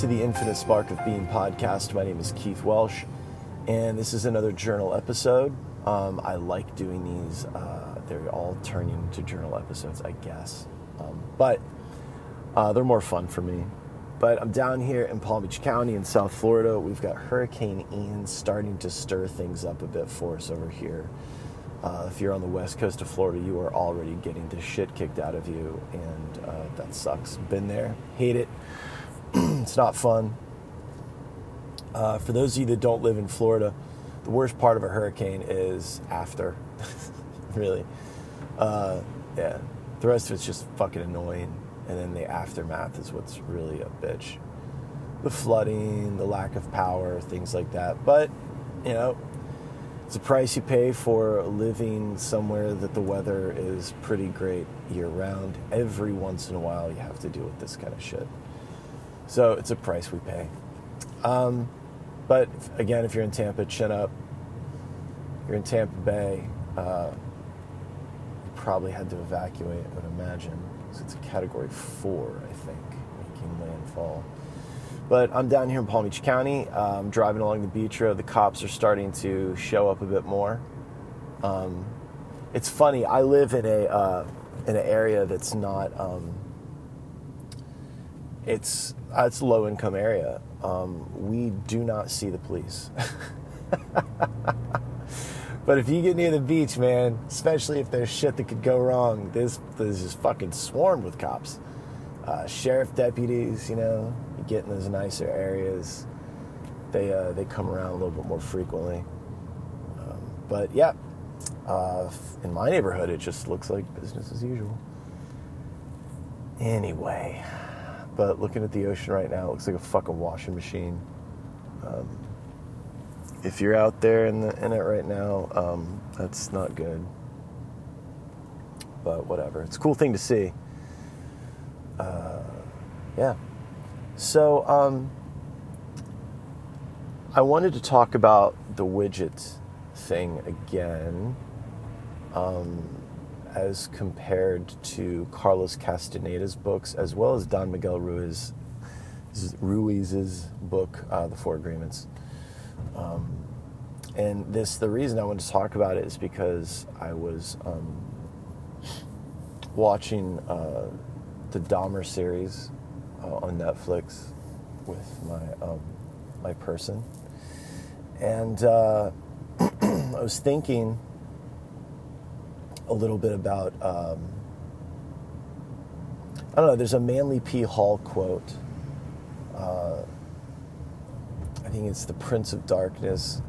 To the Infinite Spark of Being podcast. My name is Keith Welsh, and this is another journal episode. Um, I like doing these, uh, they're all turning into journal episodes, I guess. Um, but uh, they're more fun for me. But I'm down here in Palm Beach County in South Florida. We've got Hurricane Ian starting to stir things up a bit for us over here. Uh, if you're on the west coast of Florida, you are already getting the shit kicked out of you, and uh, that sucks. Been there, hate it. it's not fun. Uh, for those of you that don't live in Florida, the worst part of a hurricane is after. really. Uh, yeah. The rest of it's just fucking annoying, and then the aftermath is what's really a bitch. The flooding, the lack of power, things like that. But, you know, it's a price you pay for living somewhere that the weather is pretty great year round. Every once in a while, you have to deal with this kind of shit. So it's a price we pay. Um, but again, if you're in Tampa, chin up. You're in Tampa Bay. Uh, you probably had to evacuate, I would imagine. So it's a category four, I think, making landfall. But I'm down here in Palm Beach County. Um, driving along the beach road. The cops are starting to show up a bit more. Um, it's funny. I live in a uh, in an area that's not. Um, it's uh, it's a low income area. Um, we do not see the police. but if you get near the beach, man, especially if there's shit that could go wrong, this this is fucking swarmed with cops. Uh, sheriff deputies, you know, get in those nicer areas, they uh, they come around a little bit more frequently. Um, but yeah, uh, in my neighborhood, it just looks like business as usual. Anyway, but looking at the ocean right now, it looks like a fucking washing machine. Um, if you're out there in, the, in it right now, um, that's not good. But whatever, it's a cool thing to see. Uh, yeah. So, um, I wanted to talk about the widget thing again, um, as compared to Carlos Castaneda's books, as well as Don Miguel Ruiz, Ruiz's book, uh, The Four Agreements. Um, and this, the reason I wanted to talk about it is because I was um, watching uh, the Dahmer series uh, on Netflix with my um, my person, and uh, I was thinking a little bit about. Um, I don't know. There's a Manly P. Hall quote. Uh, I think it's the Prince of Darkness.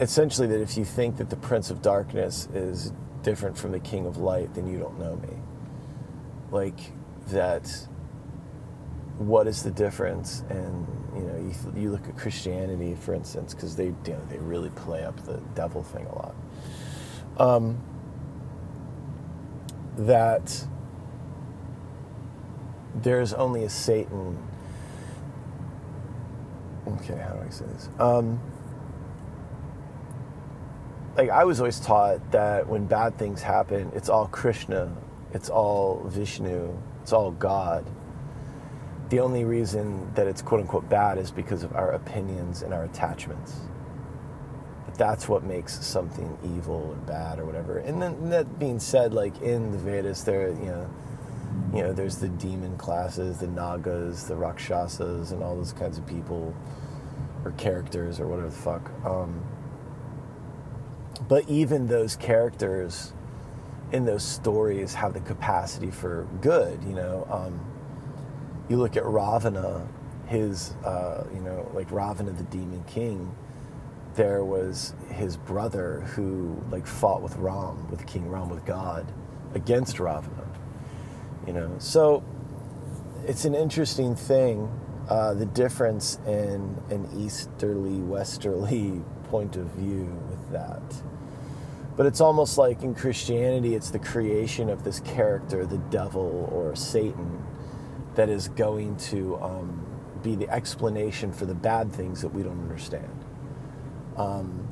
Essentially, that if you think that the Prince of Darkness is different from the King of Light, then you don't know me. Like, that what is the difference and you know you, you look at christianity for instance because they you know, they really play up the devil thing a lot um, that there's only a satan okay how do i say this um, like i was always taught that when bad things happen it's all krishna it's all vishnu it's all God. The only reason that it's quote unquote bad is because of our opinions and our attachments. That's what makes something evil or bad or whatever. And then that being said, like in the Vedas, there, you know, you know, there's the demon classes, the Nagas, the Rakshasas, and all those kinds of people or characters or whatever the fuck. Um, but even those characters in those stories have the capacity for good. You know, um, you look at Ravana, his, uh, you know, like Ravana, the demon king. There was his brother who like fought with Ram, with King Ram, with God, against Ravana. You know, so it's an interesting thing. Uh, the difference in an easterly, westerly point of view with that. But it's almost like in Christianity, it's the creation of this character, the devil or Satan, that is going to um, be the explanation for the bad things that we don't understand. Um,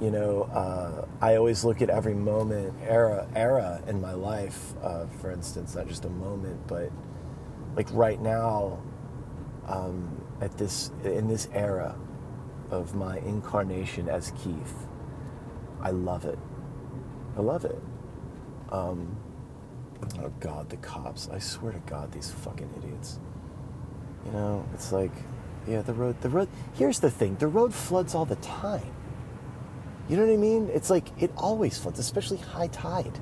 you know, uh, I always look at every moment, era, era in my life, uh, for instance, not just a moment, but like right now, um, at this in this era of my incarnation as Keith, I love it. I love it. Um, oh God, the cops! I swear to God, these fucking idiots. You know, it's like, yeah, the road. The road. Here's the thing: the road floods all the time. You know what I mean? It's like it always floods, especially high tide.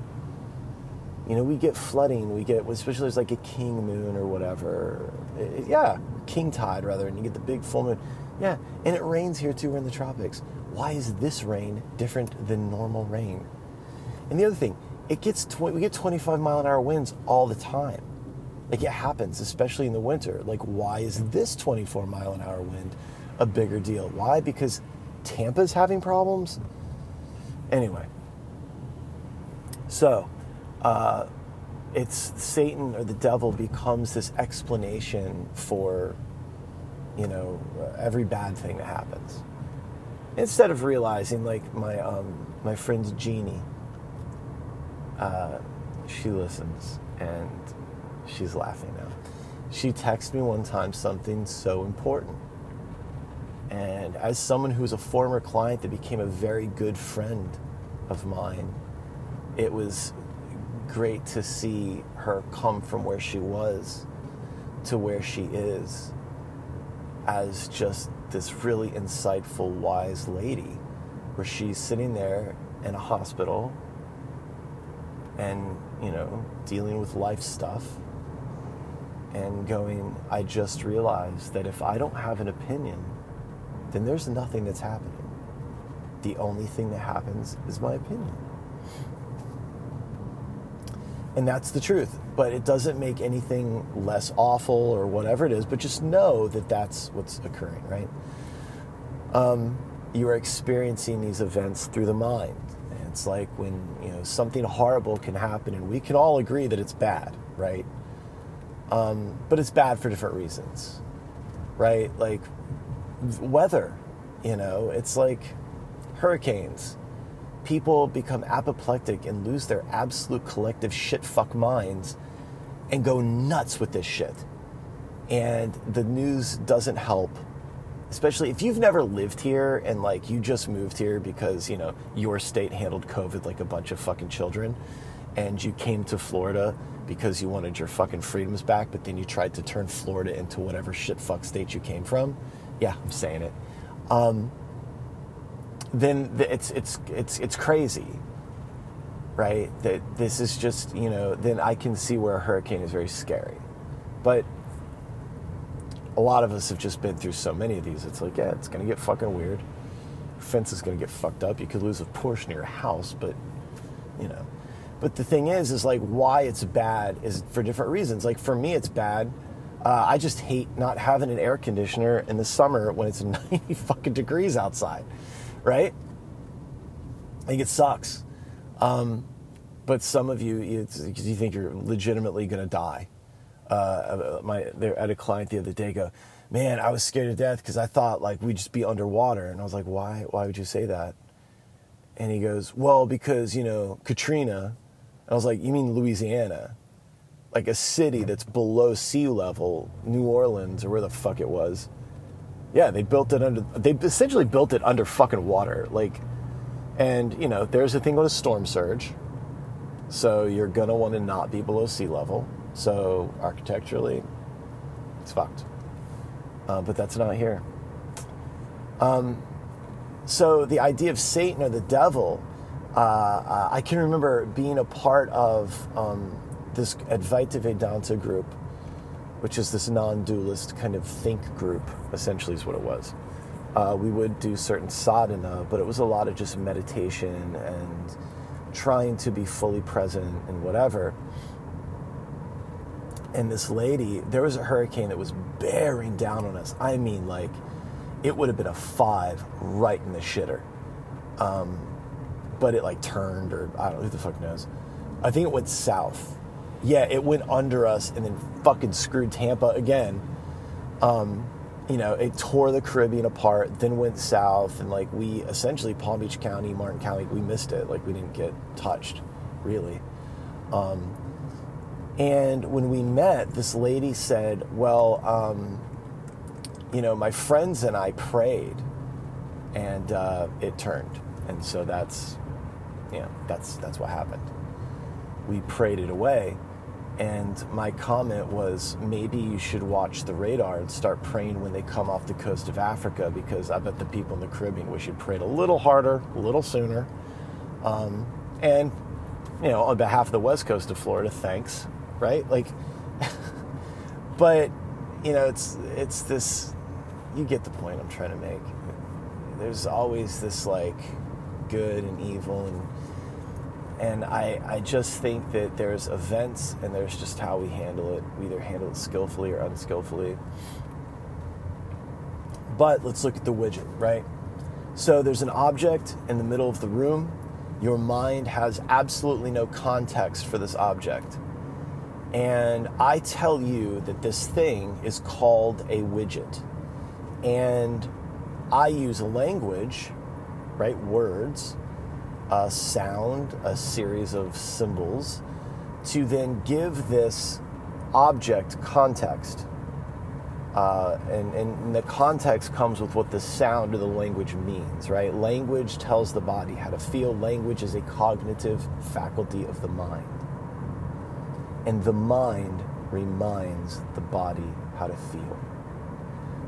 You know, we get flooding. We get, especially there's like a king moon or whatever. It, yeah, king tide rather, and you get the big full moon. Yeah, and it rains here too. We're in the tropics. Why is this rain different than normal rain? And the other thing, it gets tw- we get 25 mile an hour winds all the time. Like it happens, especially in the winter. Like why is this 24 mile an hour wind a bigger deal? Why? Because Tampa's having problems. Anyway, so uh, it's Satan or the devil becomes this explanation for, you know, every bad thing that happens. Instead of realizing, like my um, my friend Jeannie, uh, she listens and she's laughing now. She texted me one time something so important. And as someone who was a former client that became a very good friend of mine, it was great to see her come from where she was to where she is as just this really insightful, wise lady, where she's sitting there in a hospital and, you know, dealing with life stuff and going, I just realized that if I don't have an opinion, then there's nothing that's happening. The only thing that happens is my opinion. And that's the truth. But it doesn't make anything less awful or whatever it is, but just know that that's what's occurring, right? Um, you are experiencing these events through the mind. It's like when, you know, something horrible can happen and we can all agree that it's bad, right? Um, but it's bad for different reasons, right? Like weather, you know, it's like hurricanes people become apoplectic and lose their absolute collective shit fuck minds and go nuts with this shit. And the news doesn't help. Especially if you've never lived here and like you just moved here because, you know, your state handled COVID like a bunch of fucking children and you came to Florida because you wanted your fucking freedoms back, but then you tried to turn Florida into whatever shit fuck state you came from. Yeah, I'm saying it. Um, then it's it's it's it's crazy, right? That this is just you know. Then I can see where a hurricane is very scary, but a lot of us have just been through so many of these. It's like yeah, it's gonna get fucking weird. Fence is gonna get fucked up. You could lose a portion of your house, but you know. But the thing is, is like why it's bad is for different reasons. Like for me, it's bad. Uh, I just hate not having an air conditioner in the summer when it's 90 fucking degrees outside right? I think it sucks. Um, but some of you, because you think you're legitimately going to die. Uh, my, I had a client the other day go, man, I was scared to death because I thought like we'd just be underwater, and I was like, why? Why would you say that? And he goes, well, because you know Katrina. And I was like, you mean Louisiana? Like a city that's below sea level, New Orleans or where the fuck it was. Yeah, they built it under. They essentially built it under fucking water. Like, and you know, there's a thing called a storm surge. So you're gonna want to not be below sea level. So architecturally, it's fucked. Uh, but that's not here. Um, so the idea of Satan or the devil, uh, uh I can remember being a part of um, this Advaita Vedanta group which is this non dualist kind of think group, essentially, is what it was. Uh, we would do certain sadhana, but it was a lot of just meditation and trying to be fully present and whatever. And this lady, there was a hurricane that was bearing down on us. I mean, like, it would have been a five right in the shitter. Um, but it like turned, or I don't know who the fuck knows. I think it went south yeah, it went under us and then fucking screwed Tampa again. Um, you know, it tore the Caribbean apart, then went south, and like we essentially Palm Beach County, Martin County, we missed it. Like we didn't get touched, really. Um, And when we met, this lady said, Well, um, you know, my friends and I prayed and uh, it turned. And so that's, you know, that's, that's what happened. We prayed it away. And my comment was maybe you should watch the radar and start praying when they come off the coast of Africa because I bet the people in the Caribbean wish you'd prayed a little harder, a little sooner. Um, and, you know, on behalf of the west coast of Florida, thanks, right? Like, but, you know, it's, it's this, you get the point I'm trying to make. There's always this like good and evil and and I, I just think that there's events and there's just how we handle it. We either handle it skillfully or unskillfully. But let's look at the widget, right? So there's an object in the middle of the room. Your mind has absolutely no context for this object. And I tell you that this thing is called a widget. And I use language, right? Words a sound, a series of symbols, to then give this object context. Uh, and, and the context comes with what the sound of the language means, right? Language tells the body how to feel. Language is a cognitive faculty of the mind. And the mind reminds the body how to feel.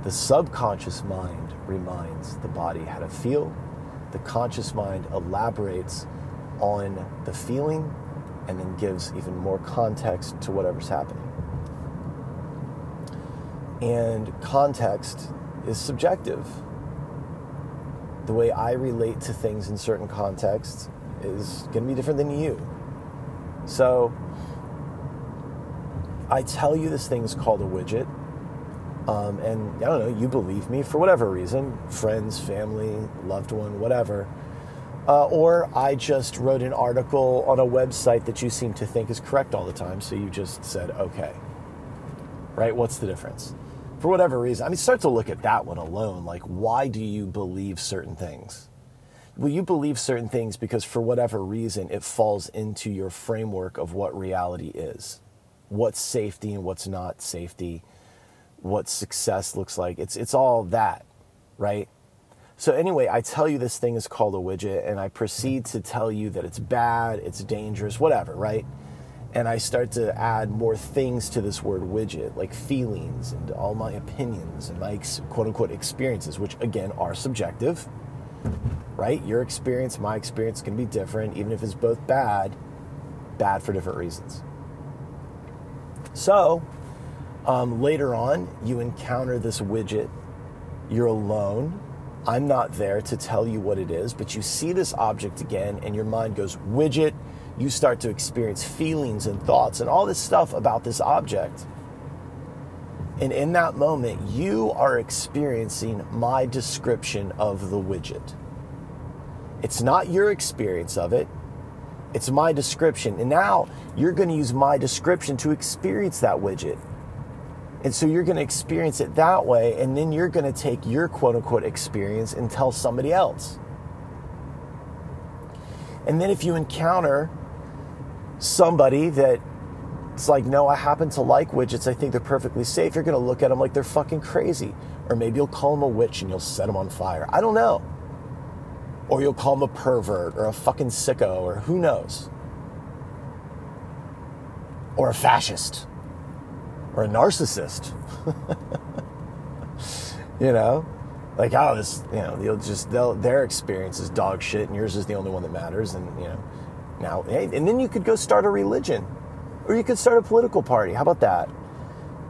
The subconscious mind reminds the body how to feel the conscious mind elaborates on the feeling and then gives even more context to whatever's happening. And context is subjective. The way I relate to things in certain contexts is going to be different than you. So, I tell you this thing is called a widget um, and I don't know, you believe me for whatever reason friends, family, loved one, whatever. Uh, or I just wrote an article on a website that you seem to think is correct all the time, so you just said, okay. Right? What's the difference? For whatever reason, I mean, start to look at that one alone. Like, why do you believe certain things? Well, you believe certain things because for whatever reason, it falls into your framework of what reality is, what's safety and what's not safety what success looks like. It's it's all that, right? So anyway, I tell you this thing is called a widget and I proceed to tell you that it's bad, it's dangerous, whatever, right? And I start to add more things to this word widget, like feelings and all my opinions and my quote unquote experiences, which again are subjective, right? Your experience, my experience can be different, even if it's both bad, bad for different reasons. So, um, later on, you encounter this widget. You're alone. I'm not there to tell you what it is, but you see this object again, and your mind goes, widget. You start to experience feelings and thoughts and all this stuff about this object. And in that moment, you are experiencing my description of the widget. It's not your experience of it, it's my description. And now you're going to use my description to experience that widget. And so you're going to experience it that way, and then you're going to take your quote unquote experience and tell somebody else. And then if you encounter somebody that it's like, no, I happen to like widgets, I think they're perfectly safe, you're going to look at them like they're fucking crazy. Or maybe you'll call them a witch and you'll set them on fire. I don't know. Or you'll call them a pervert or a fucking sicko or who knows. Or a fascist or a narcissist. you know, like oh, this, you know, they'll just they'll, their experience is dog shit, and yours is the only one that matters, and you know, now, hey, and then you could go start a religion, or you could start a political party. How about that?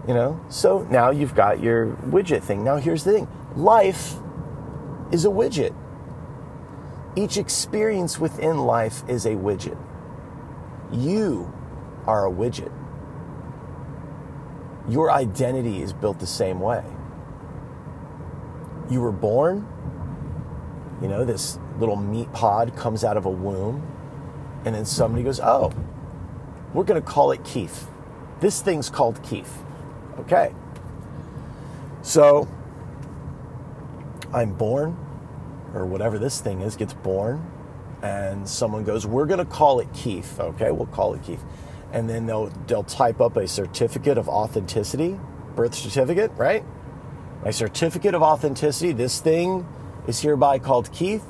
You know, so now you've got your widget thing. Now here's the thing: life is a widget. Each experience within life is a widget. You are a widget your identity is built the same way. You were born, you know, this little meat pod comes out of a womb, and then somebody goes, Oh, we're going to call it Keith. This thing's called Keith. Okay. So I'm born, or whatever this thing is, gets born, and someone goes, We're going to call it Keith. Okay, we'll call it Keith. And then they'll they'll type up a certificate of authenticity, birth certificate, right? My certificate of authenticity. This thing is hereby called Keith.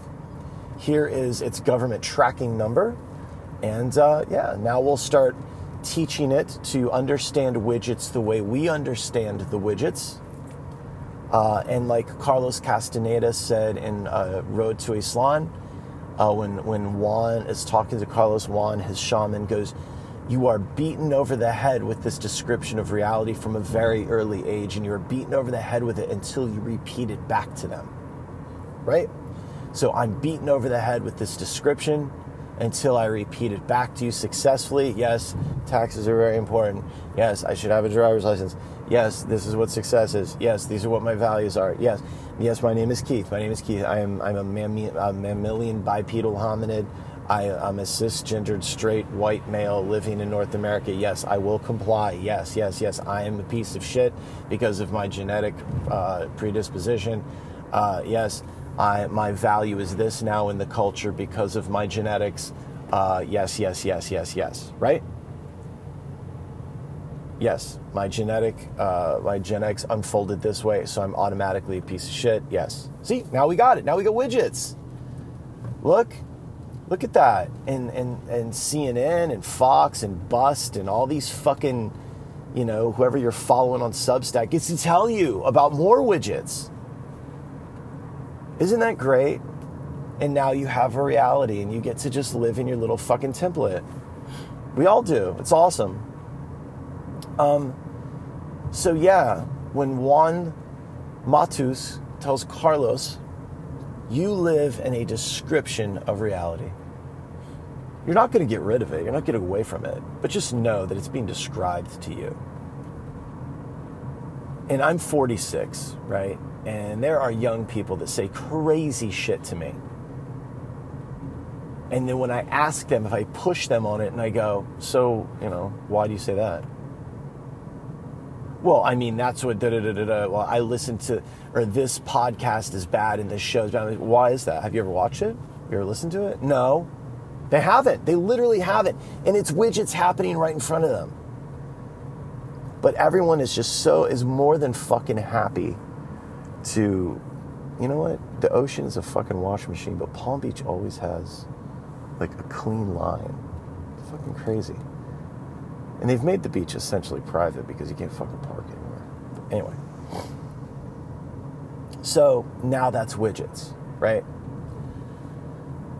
Here is its government tracking number, and uh, yeah, now we'll start teaching it to understand widgets the way we understand the widgets. Uh, and like Carlos Castaneda said in uh, Road to Ixtlan, uh, when when Juan is talking to Carlos, Juan, his shaman, goes, "You are beaten over the head with this description of reality from a very early age, and you are beaten over the head with it until you repeat it back to them." Right. So I'm beaten over the head with this description until I repeat it back to you successfully. Yes, taxes are very important. Yes, I should have a driver's license. Yes, this is what success is. Yes, these are what my values are. Yes, yes, my name is Keith. My name is Keith. I am I'm a, mamma- a mammalian bipedal hominid. I, am a cisgendered straight white male living in North America. Yes, I will comply. Yes, yes, yes. I am a piece of shit because of my genetic uh, predisposition. Uh, yes, I, my value is this now in the culture because of my genetics. Uh, yes, yes, yes, yes, yes. Right? Yes, my genetic, uh, my genetics unfolded this way, so I'm automatically a piece of shit. Yes. See, now we got it. Now we got widgets. Look, look at that. And and and CNN and Fox and Bust and all these fucking, you know, whoever you're following on Substack gets to tell you about more widgets. Isn't that great? And now you have a reality and you get to just live in your little fucking template. We all do. It's awesome. Um, so, yeah, when Juan Matus tells Carlos, you live in a description of reality. You're not going to get rid of it, you're not getting away from it, but just know that it's being described to you. And I'm 46, right? And there are young people that say crazy shit to me. And then when I ask them if I push them on it and I go, so, you know, why do you say that? Well, I mean, that's what da da da da da. Well, I listen to, or this podcast is bad and this show is bad. Why is that? Have you ever watched it? You ever listened to it? No. They haven't. They literally haven't. And it's widgets happening right in front of them. But everyone is just so, is more than fucking happy to, you know what? The ocean is a fucking wash machine, but Palm Beach always has like a clean line. It's fucking crazy. And they've made the beach essentially private because you can't fucking park anywhere. Anyway. So now that's widgets, right?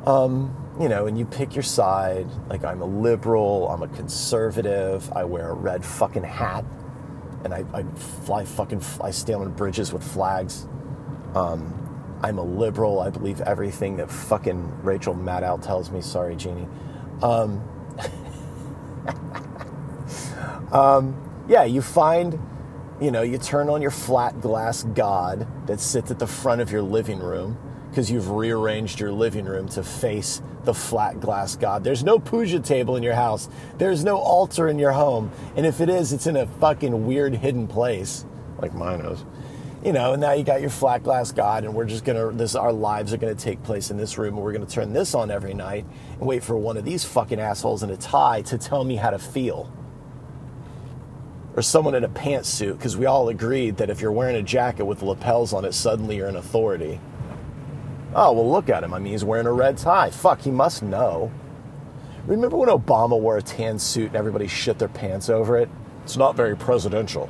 Um, you know, and you pick your side. Like I'm a liberal, I'm a conservative, I wear a red fucking hat, and I, I fly fucking, I stand on bridges with flags. Um, I'm a liberal. I believe everything that fucking Rachel Maddow tells me. Sorry, Jeannie. Um, um, yeah, you find, you know, you turn on your flat glass god that sits at the front of your living room because you've rearranged your living room to face the flat glass god. There's no puja table in your house. There's no altar in your home. And if it is, it's in a fucking weird hidden place, like mine is. You know, and now you got your flat glass god, and we're just gonna this our lives are gonna take place in this room, and we're gonna turn this on every night and wait for one of these fucking assholes in a tie to tell me how to feel or someone in a pantsuit because we all agreed that if you're wearing a jacket with lapels on it, suddenly you're an authority. Oh, well, look at him. I mean, he's wearing a red tie. Fuck, he must know. Remember when Obama wore a tan suit and everybody shit their pants over it? It's not very presidential.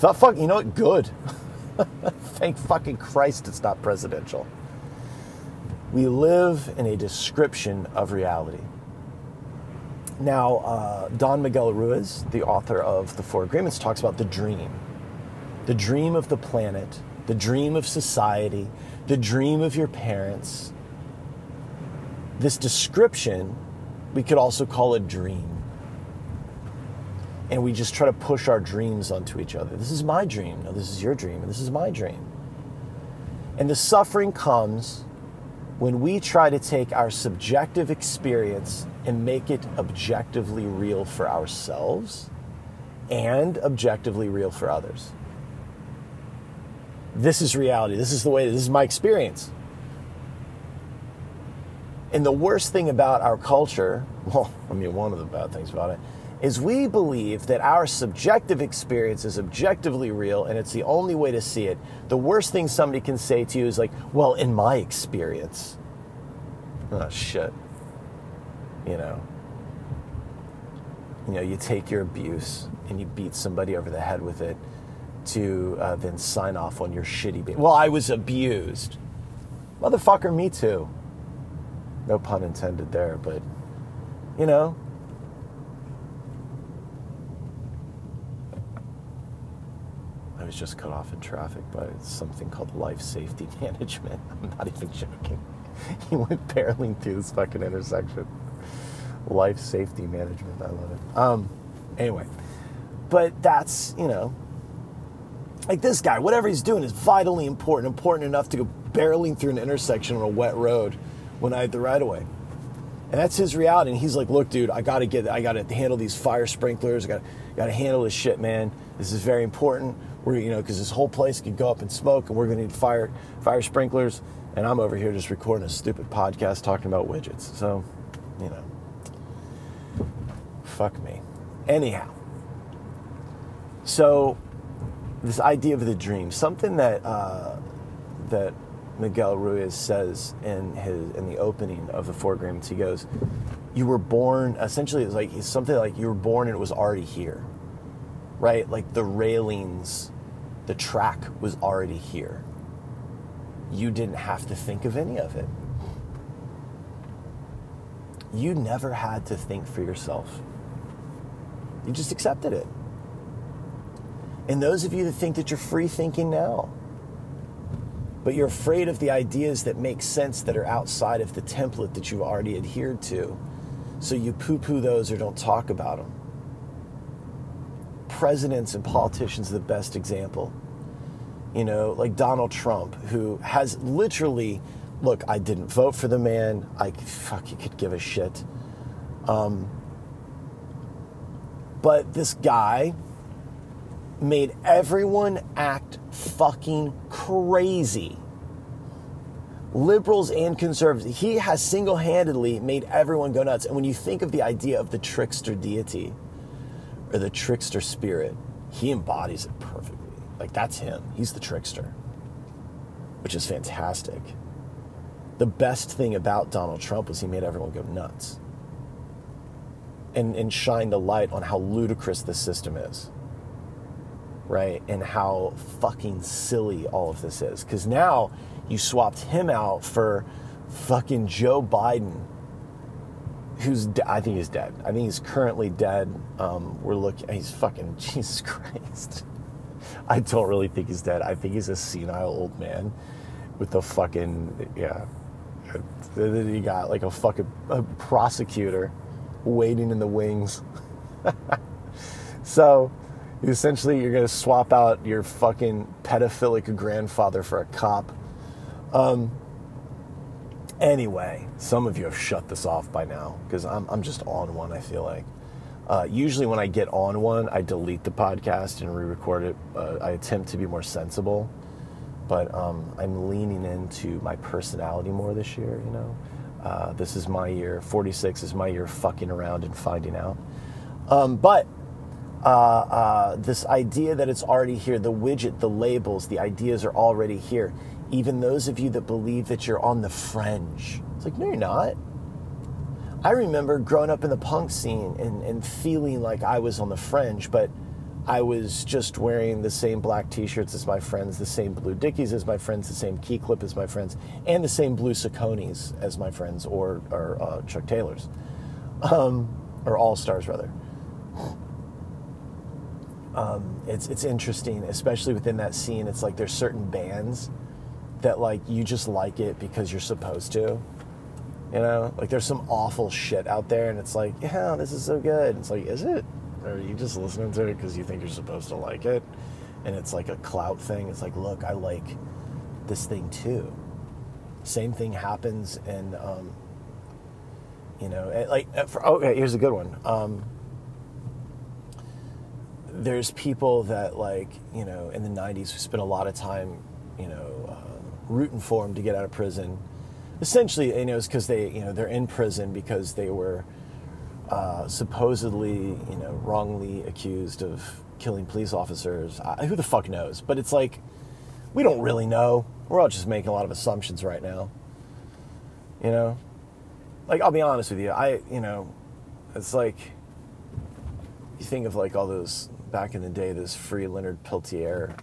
The fuck, you know what? Good. Thank fucking Christ it's not presidential. We live in a description of reality. Now, uh, Don Miguel Ruiz, the author of The Four Agreements, talks about the dream the dream of the planet, the dream of society, the dream of your parents. This description, we could also call a dream. And we just try to push our dreams onto each other. This is my dream. No, this is your dream. And this is my dream. And the suffering comes when we try to take our subjective experience and make it objectively real for ourselves and objectively real for others. This is reality. This is the way, this is my experience. And the worst thing about our culture, well, I mean, one of the bad things about it, is we believe that our subjective experience is objectively real and it's the only way to see it. The worst thing somebody can say to you is like, well, in my experience. Oh, shit. You know. You know, you take your abuse and you beat somebody over the head with it to uh, then sign off on your shitty. Be- well, I was abused. Motherfucker, me too. No pun intended there, but, you know, I was just cut off in traffic by something called life safety management. I'm not even joking. He went barreling through this fucking intersection. Life safety management. I love it. Um, anyway, but that's, you know, like this guy, whatever he's doing is vitally important, important enough to go barreling through an intersection on a wet road when I had the right of way. And that's his reality. And he's like, look, dude, I gotta get, I gotta handle these fire sprinklers. I gotta, gotta handle this shit, man. This is very important. We're, you know, because this whole place could go up in smoke, and we're gonna need fire, fire sprinklers. And I'm over here just recording a stupid podcast talking about widgets. So, you know, fuck me. Anyhow, so this idea of the dream, something that uh, that Miguel Ruiz says in his in the opening of the Four Agreements. He goes, "You were born essentially it's like it's something like you were born and it was already here, right? Like the railings, the track was already here. You didn't have to think of any of it. You never had to think for yourself. You just accepted it." And those of you that think that you're free thinking now, but you're afraid of the ideas that make sense that are outside of the template that you've already adhered to, so you poo poo those or don't talk about them. Presidents and politicians are the best example. You know, like Donald Trump, who has literally, look, I didn't vote for the man. I fuck, you could give a shit. Um, but this guy made everyone act fucking crazy. Liberals and conservatives, he has single handedly made everyone go nuts. And when you think of the idea of the trickster deity or the trickster spirit, he embodies it perfectly. Like, that's him. He's the trickster, which is fantastic. The best thing about Donald Trump was he made everyone go nuts and, and shined a light on how ludicrous this system is right? And how fucking silly all of this is. Because now you swapped him out for fucking Joe Biden, who's, de- I think he's dead. I think he's currently dead. Um, we're looking, he's fucking, Jesus Christ. I don't really think he's dead. I think he's a senile old man with the fucking, yeah. Then you got like a fucking a prosecutor waiting in the wings. so, essentially you're going to swap out your fucking pedophilic grandfather for a cop. Um, anyway, some of you have shut this off by now because I'm, I'm just on one, I feel like. Uh, usually, when I get on one, I delete the podcast and re record it. Uh, I attempt to be more sensible, but um, I'm leaning into my personality more this year, you know. Uh, this is my year. 46 is my year fucking around and finding out. Um, but uh, uh, this idea that it's already here, the widget, the labels, the ideas are already here. Even those of you that believe that you're on the fringe, it's like, no, you're not. I remember growing up in the punk scene and, and feeling like I was on the fringe, but I was just wearing the same black t shirts as my friends, the same blue Dickies as my friends, the same key clip as my friends, and the same blue Sauconys as my friends or, or uh, Chuck Taylors, um, or All Stars, rather um, it's it's interesting, especially within that scene. It's like there's certain bands that like you just like it because you're supposed to. You know, like there's some awful shit out there, and it's like, yeah, this is so good. It's like, is it? Or are you just listening to it because you think you're supposed to like it? And it's like a clout thing. It's like, look, I like this thing too. Same thing happens in, um, you know, like, for, okay, here's a good one. Um, there's people that like you know in the 90s who spent a lot of time you know uh, rooting for him to get out of prison essentially, you know, it's because they, you know, they're in prison because they were uh, supposedly, you know, wrongly accused of killing police officers. I, who the fuck knows? But it's like we don't really know. We're all just making a lot of assumptions right now. You know, like I'll be honest with you, I, you know, it's like you think of like all those back in the day, this free Leonard Peltier.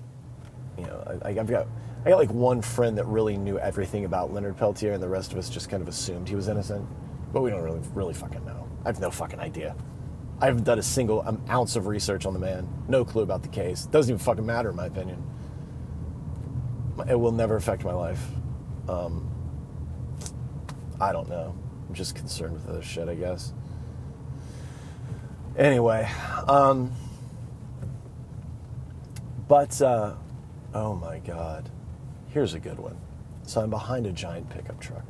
You know, I, I've got I got like one friend that really knew everything about Leonard Peltier, and the rest of us just kind of assumed he was innocent. But we don't really really fucking know. I have no fucking idea. I haven't done a single um, ounce of research on the man. No clue about the case. Doesn't even fucking matter, in my opinion. It will never affect my life. Um, I don't know. I'm just concerned with other shit, I guess. Anyway, um, but uh, oh my god, here's a good one. So I'm behind a giant pickup truck,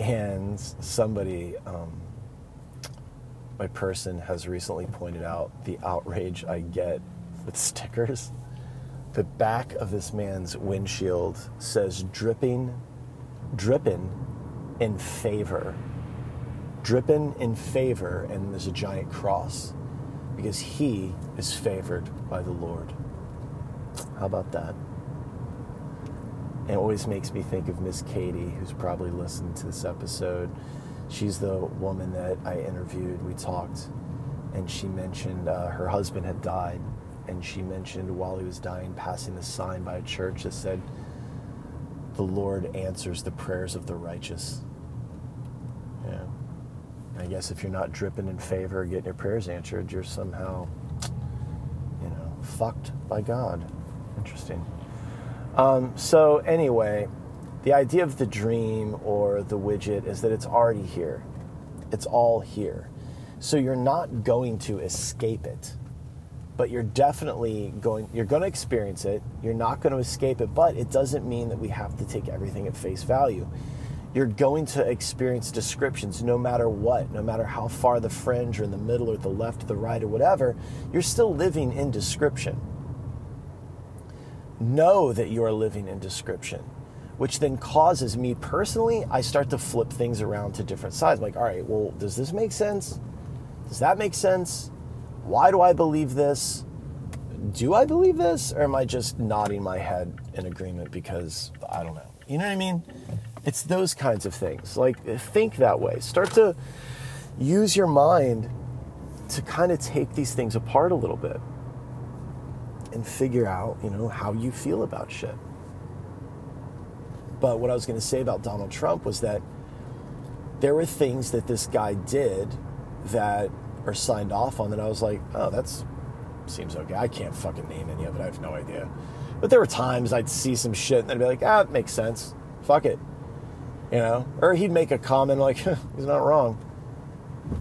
and somebody, um, my person, has recently pointed out the outrage I get with stickers. The back of this man's windshield says dripping, dripping in favor. Dripping in favor, and there's a giant cross because he is favored by the Lord. How about that? It always makes me think of Miss Katie, who's probably listened to this episode. She's the woman that I interviewed. We talked, and she mentioned uh, her husband had died, and she mentioned while he was dying, passing a sign by a church that said, "The Lord answers the prayers of the righteous." I guess if you're not dripping in favor, getting your prayers answered, you're somehow, you know, fucked by God. Interesting. Um, so, anyway, the idea of the dream or the widget is that it's already here. It's all here. So, you're not going to escape it, but you're definitely going, you're going to experience it. You're not going to escape it, but it doesn't mean that we have to take everything at face value you're going to experience descriptions no matter what, no matter how far the fringe or in the middle or the left or the right or whatever, you're still living in description. Know that you are living in description, which then causes me personally, I start to flip things around to different sides. like, all right, well, does this make sense? Does that make sense? Why do I believe this? Do I believe this? Or am I just nodding my head in agreement because I don't know? You know what I mean? It's those kinds of things. Like, think that way. Start to use your mind to kind of take these things apart a little bit and figure out, you know, how you feel about shit. But what I was going to say about Donald Trump was that there were things that this guy did that are signed off on that I was like, oh, that's seems okay. I can't fucking name any of it. I have no idea. But there were times I'd see some shit and I'd be like, ah, it makes sense. Fuck it you know, or he'd make a comment like, he's not wrong.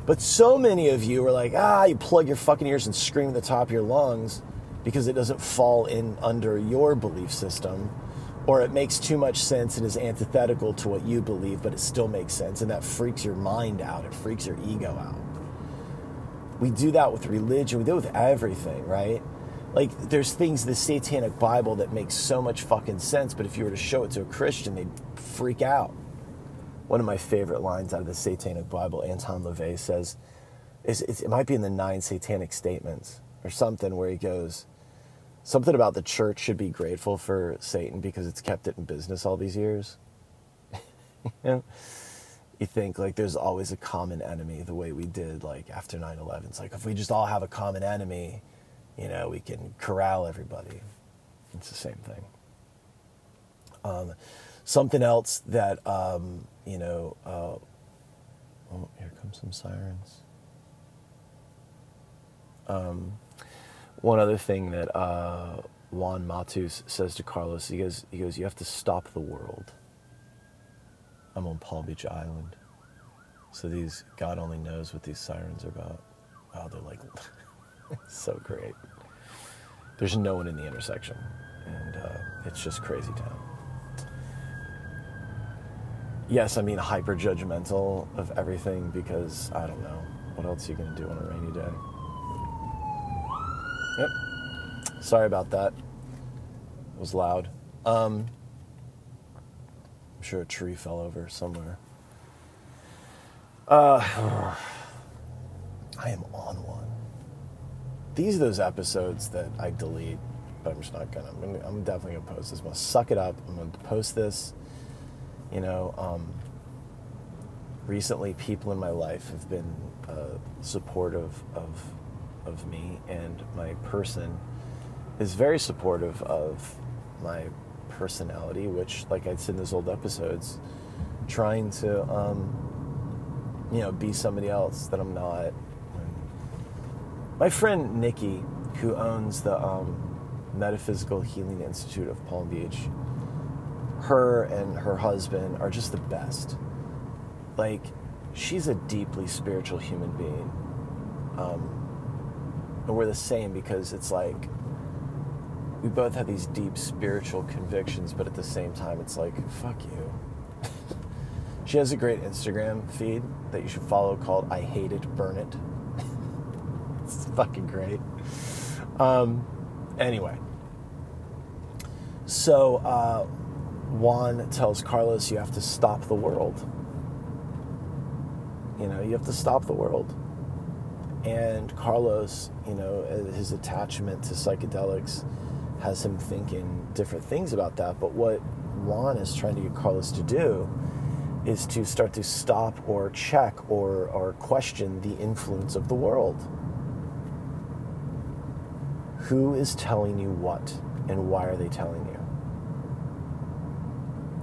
But so many of you are like, ah, you plug your fucking ears and scream at the top of your lungs because it doesn't fall in under your belief system, or it makes too much sense and is antithetical to what you believe, but it still makes sense, and that freaks your mind out. It freaks your ego out. We do that with religion. We do it with everything, right? Like, there's things in the Satanic Bible that makes so much fucking sense, but if you were to show it to a Christian, they'd freak out one of my favorite lines out of the Satanic Bible, Anton LaVey says, is, it might be in the nine satanic statements or something where he goes, something about the church should be grateful for Satan because it's kept it in business all these years. you, know? you think like there's always a common enemy the way we did like after 9-11 it's like if we just all have a common enemy you know we can corral everybody it's the same thing um, something else that um, you know uh, oh here comes some sirens. Um, one other thing that uh, Juan Matus says to Carlos he goes he goes you have to stop the world. I'm on Palm Beach Island. So these God only knows what these sirens are about. Oh they're like so great. There's no one in the intersection and uh, it's just crazy town yes, I mean hyper judgmental of everything because I don't know what else are you to do on a rainy day. Yep. Sorry about that. It was loud. Um, I'm sure a tree fell over somewhere. Uh, I am on one. These are those episodes that I delete, but I'm just not gonna. I'm, gonna, I'm definitely gonna post this. I'm gonna suck it up. I'm gonna post this. You know, um, recently people in my life have been uh, supportive of of me, and my person is very supportive of my personality, which, like I said in those old episodes, trying to, um, you know, be somebody else that I'm not. My friend Nikki, who owns the um, Metaphysical Healing Institute of Palm Beach, her and her husband are just the best. Like, she's a deeply spiritual human being. Um, and we're the same because it's like we both have these deep spiritual convictions, but at the same time, it's like, fuck you. she has a great Instagram feed that you should follow called I Hate It, Burn It. it's fucking great. Um, anyway, so uh, Juan tells Carlos, you have to stop the world. You know, you have to stop the world. And Carlos, you know, uh, his attachment to psychedelics has him thinking different things about that. But what Juan is trying to get Carlos to do is to start to stop or check or, or question the influence of the world. Who is telling you what and why are they telling you?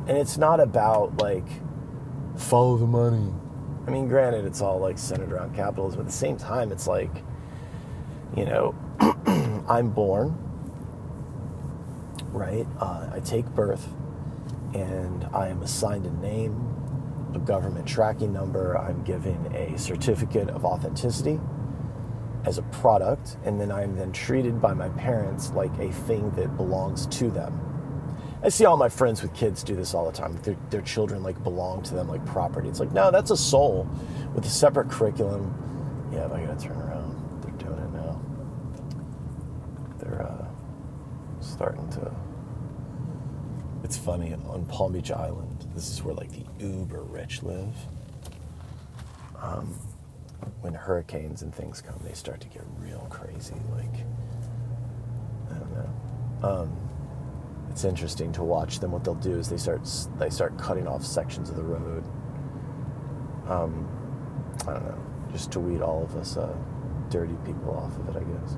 And it's not about like follow the money. I mean, granted, it's all like centered around capitalism. At the same time, it's like, you know, I'm born, right? Uh, I take birth and I am assigned a name, a government tracking number. I'm given a certificate of authenticity as a product, and then I'm then treated by my parents like a thing that belongs to them. I see all my friends with kids do this all the time. Their, their children like belong to them like property. It's like, no, that's a soul with a separate curriculum. Yeah, I gotta turn around. They're doing it now. They're uh, starting to. It's funny on Palm Beach Island. This is where like the uber rich live. Um, when hurricanes and things come, they start to get real crazy. Like, I don't know. Um, it's interesting to watch them. What they'll do is they start they start cutting off sections of the road. Um, I don't know, just to weed all of us uh, dirty people off of it, I guess.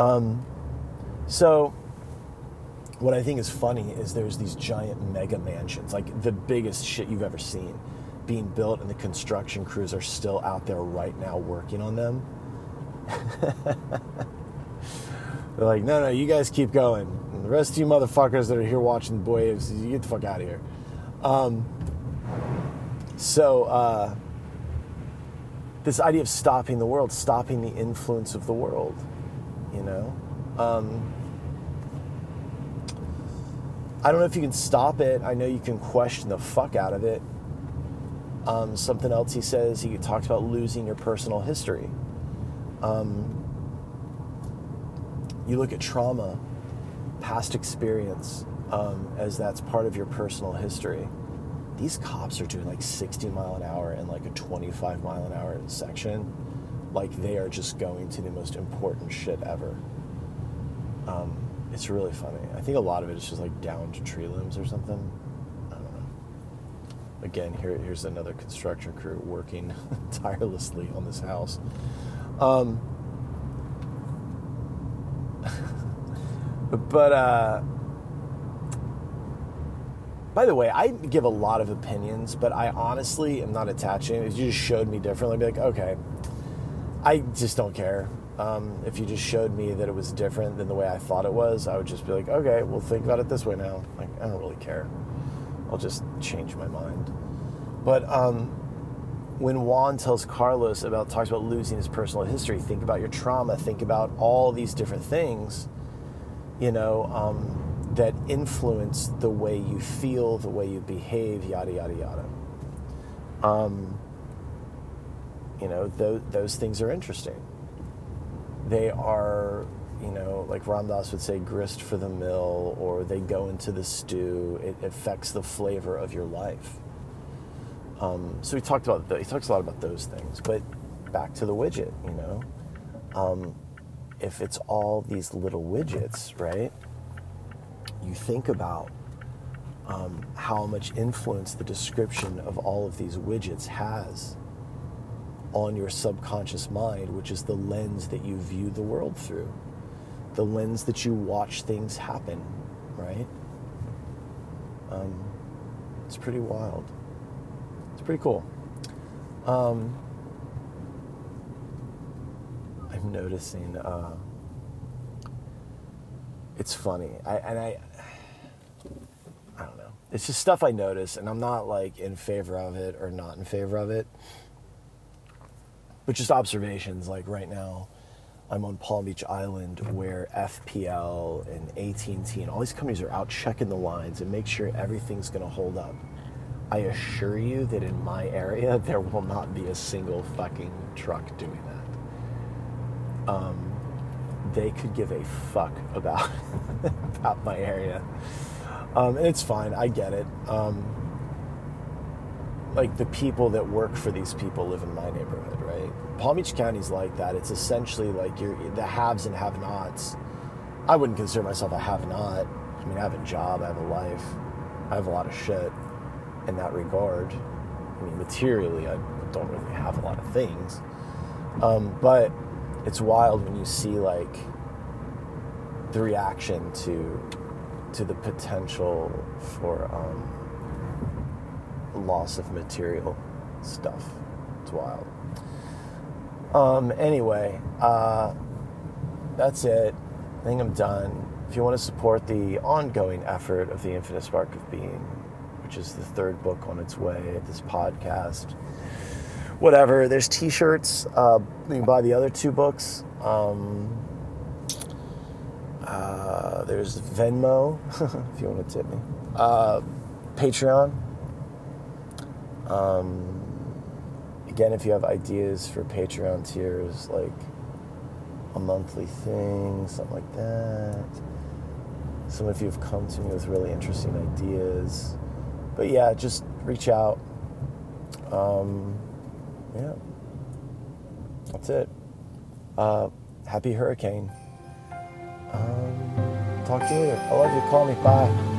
Um, so, what I think is funny is there's these giant mega mansions, like the biggest shit you've ever seen, being built, and the construction crews are still out there right now working on them. They're like, no, no, you guys keep going. And the rest of you motherfuckers that are here watching the waves, you get the fuck out of here. Um, so, uh, this idea of stopping the world, stopping the influence of the world, you know? Um, I don't know if you can stop it. I know you can question the fuck out of it. Um, something else he says, he talks about losing your personal history. Um, you look at trauma, past experience, um, as that's part of your personal history. These cops are doing like 60 mile an hour in like a 25 mile an hour section. Like they are just going to the most important shit ever. Um, it's really funny. I think a lot of it is just like down to tree limbs or something. I don't know. Again, here, here's another construction crew working tirelessly on this house. Um, but uh, by the way, I give a lot of opinions, but I honestly am not attaching. If you just showed me differently, I'd be like, okay, I just don't care. Um, if you just showed me that it was different than the way I thought it was, I would just be like, okay, we'll think about it this way now. Like, I don't really care. I'll just change my mind. But um, when Juan tells Carlos about talks about losing his personal history, think about your trauma, think about all these different things, you know, um, that influence the way you feel, the way you behave, yada yada yada. Um, you know, th- those things are interesting. They are, you know, like Ram Dass would say, grist for the mill, or they go into the stew. It affects the flavor of your life. Um, so he talked about the, he talks a lot about those things. But back to the widget, you know, um, if it's all these little widgets, right? You think about um, how much influence the description of all of these widgets has on your subconscious mind, which is the lens that you view the world through, the lens that you watch things happen, right? Um, it's pretty wild. It's pretty cool. Um, I'm noticing. Uh, it's funny, I, and I, I don't know. It's just stuff I notice, and I'm not like in favor of it or not in favor of it but just observations like right now i'm on palm beach island where fpl and at&t and all these companies are out checking the lines and make sure everything's going to hold up i assure you that in my area there will not be a single fucking truck doing that um, they could give a fuck about about my area um, and it's fine i get it um, like the people that work for these people live in my neighborhood, right? Palm Beach County's like that. It's essentially like you're the haves and have-nots. I wouldn't consider myself a have-not. I mean, I have a job, I have a life, I have a lot of shit in that regard. I mean, materially, I don't really have a lot of things, um, but it's wild when you see like the reaction to to the potential for. Um, loss of material stuff. It's wild. Um, anyway, uh, that's it. I think I'm done. If you want to support the ongoing effort of the Infinite Spark of Being, which is the third book on its way, this podcast, whatever, there's t shirts. Uh, you can buy the other two books. Um, uh, there's Venmo, if you want to tip me. Uh, Patreon, um, again, if you have ideas for Patreon tiers, like a monthly thing, something like that. Some of you have come to me with really interesting ideas. But yeah, just reach out. Um, yeah. That's it. Uh, happy hurricane. Um, talk to you later. I love you. Call me. Bye.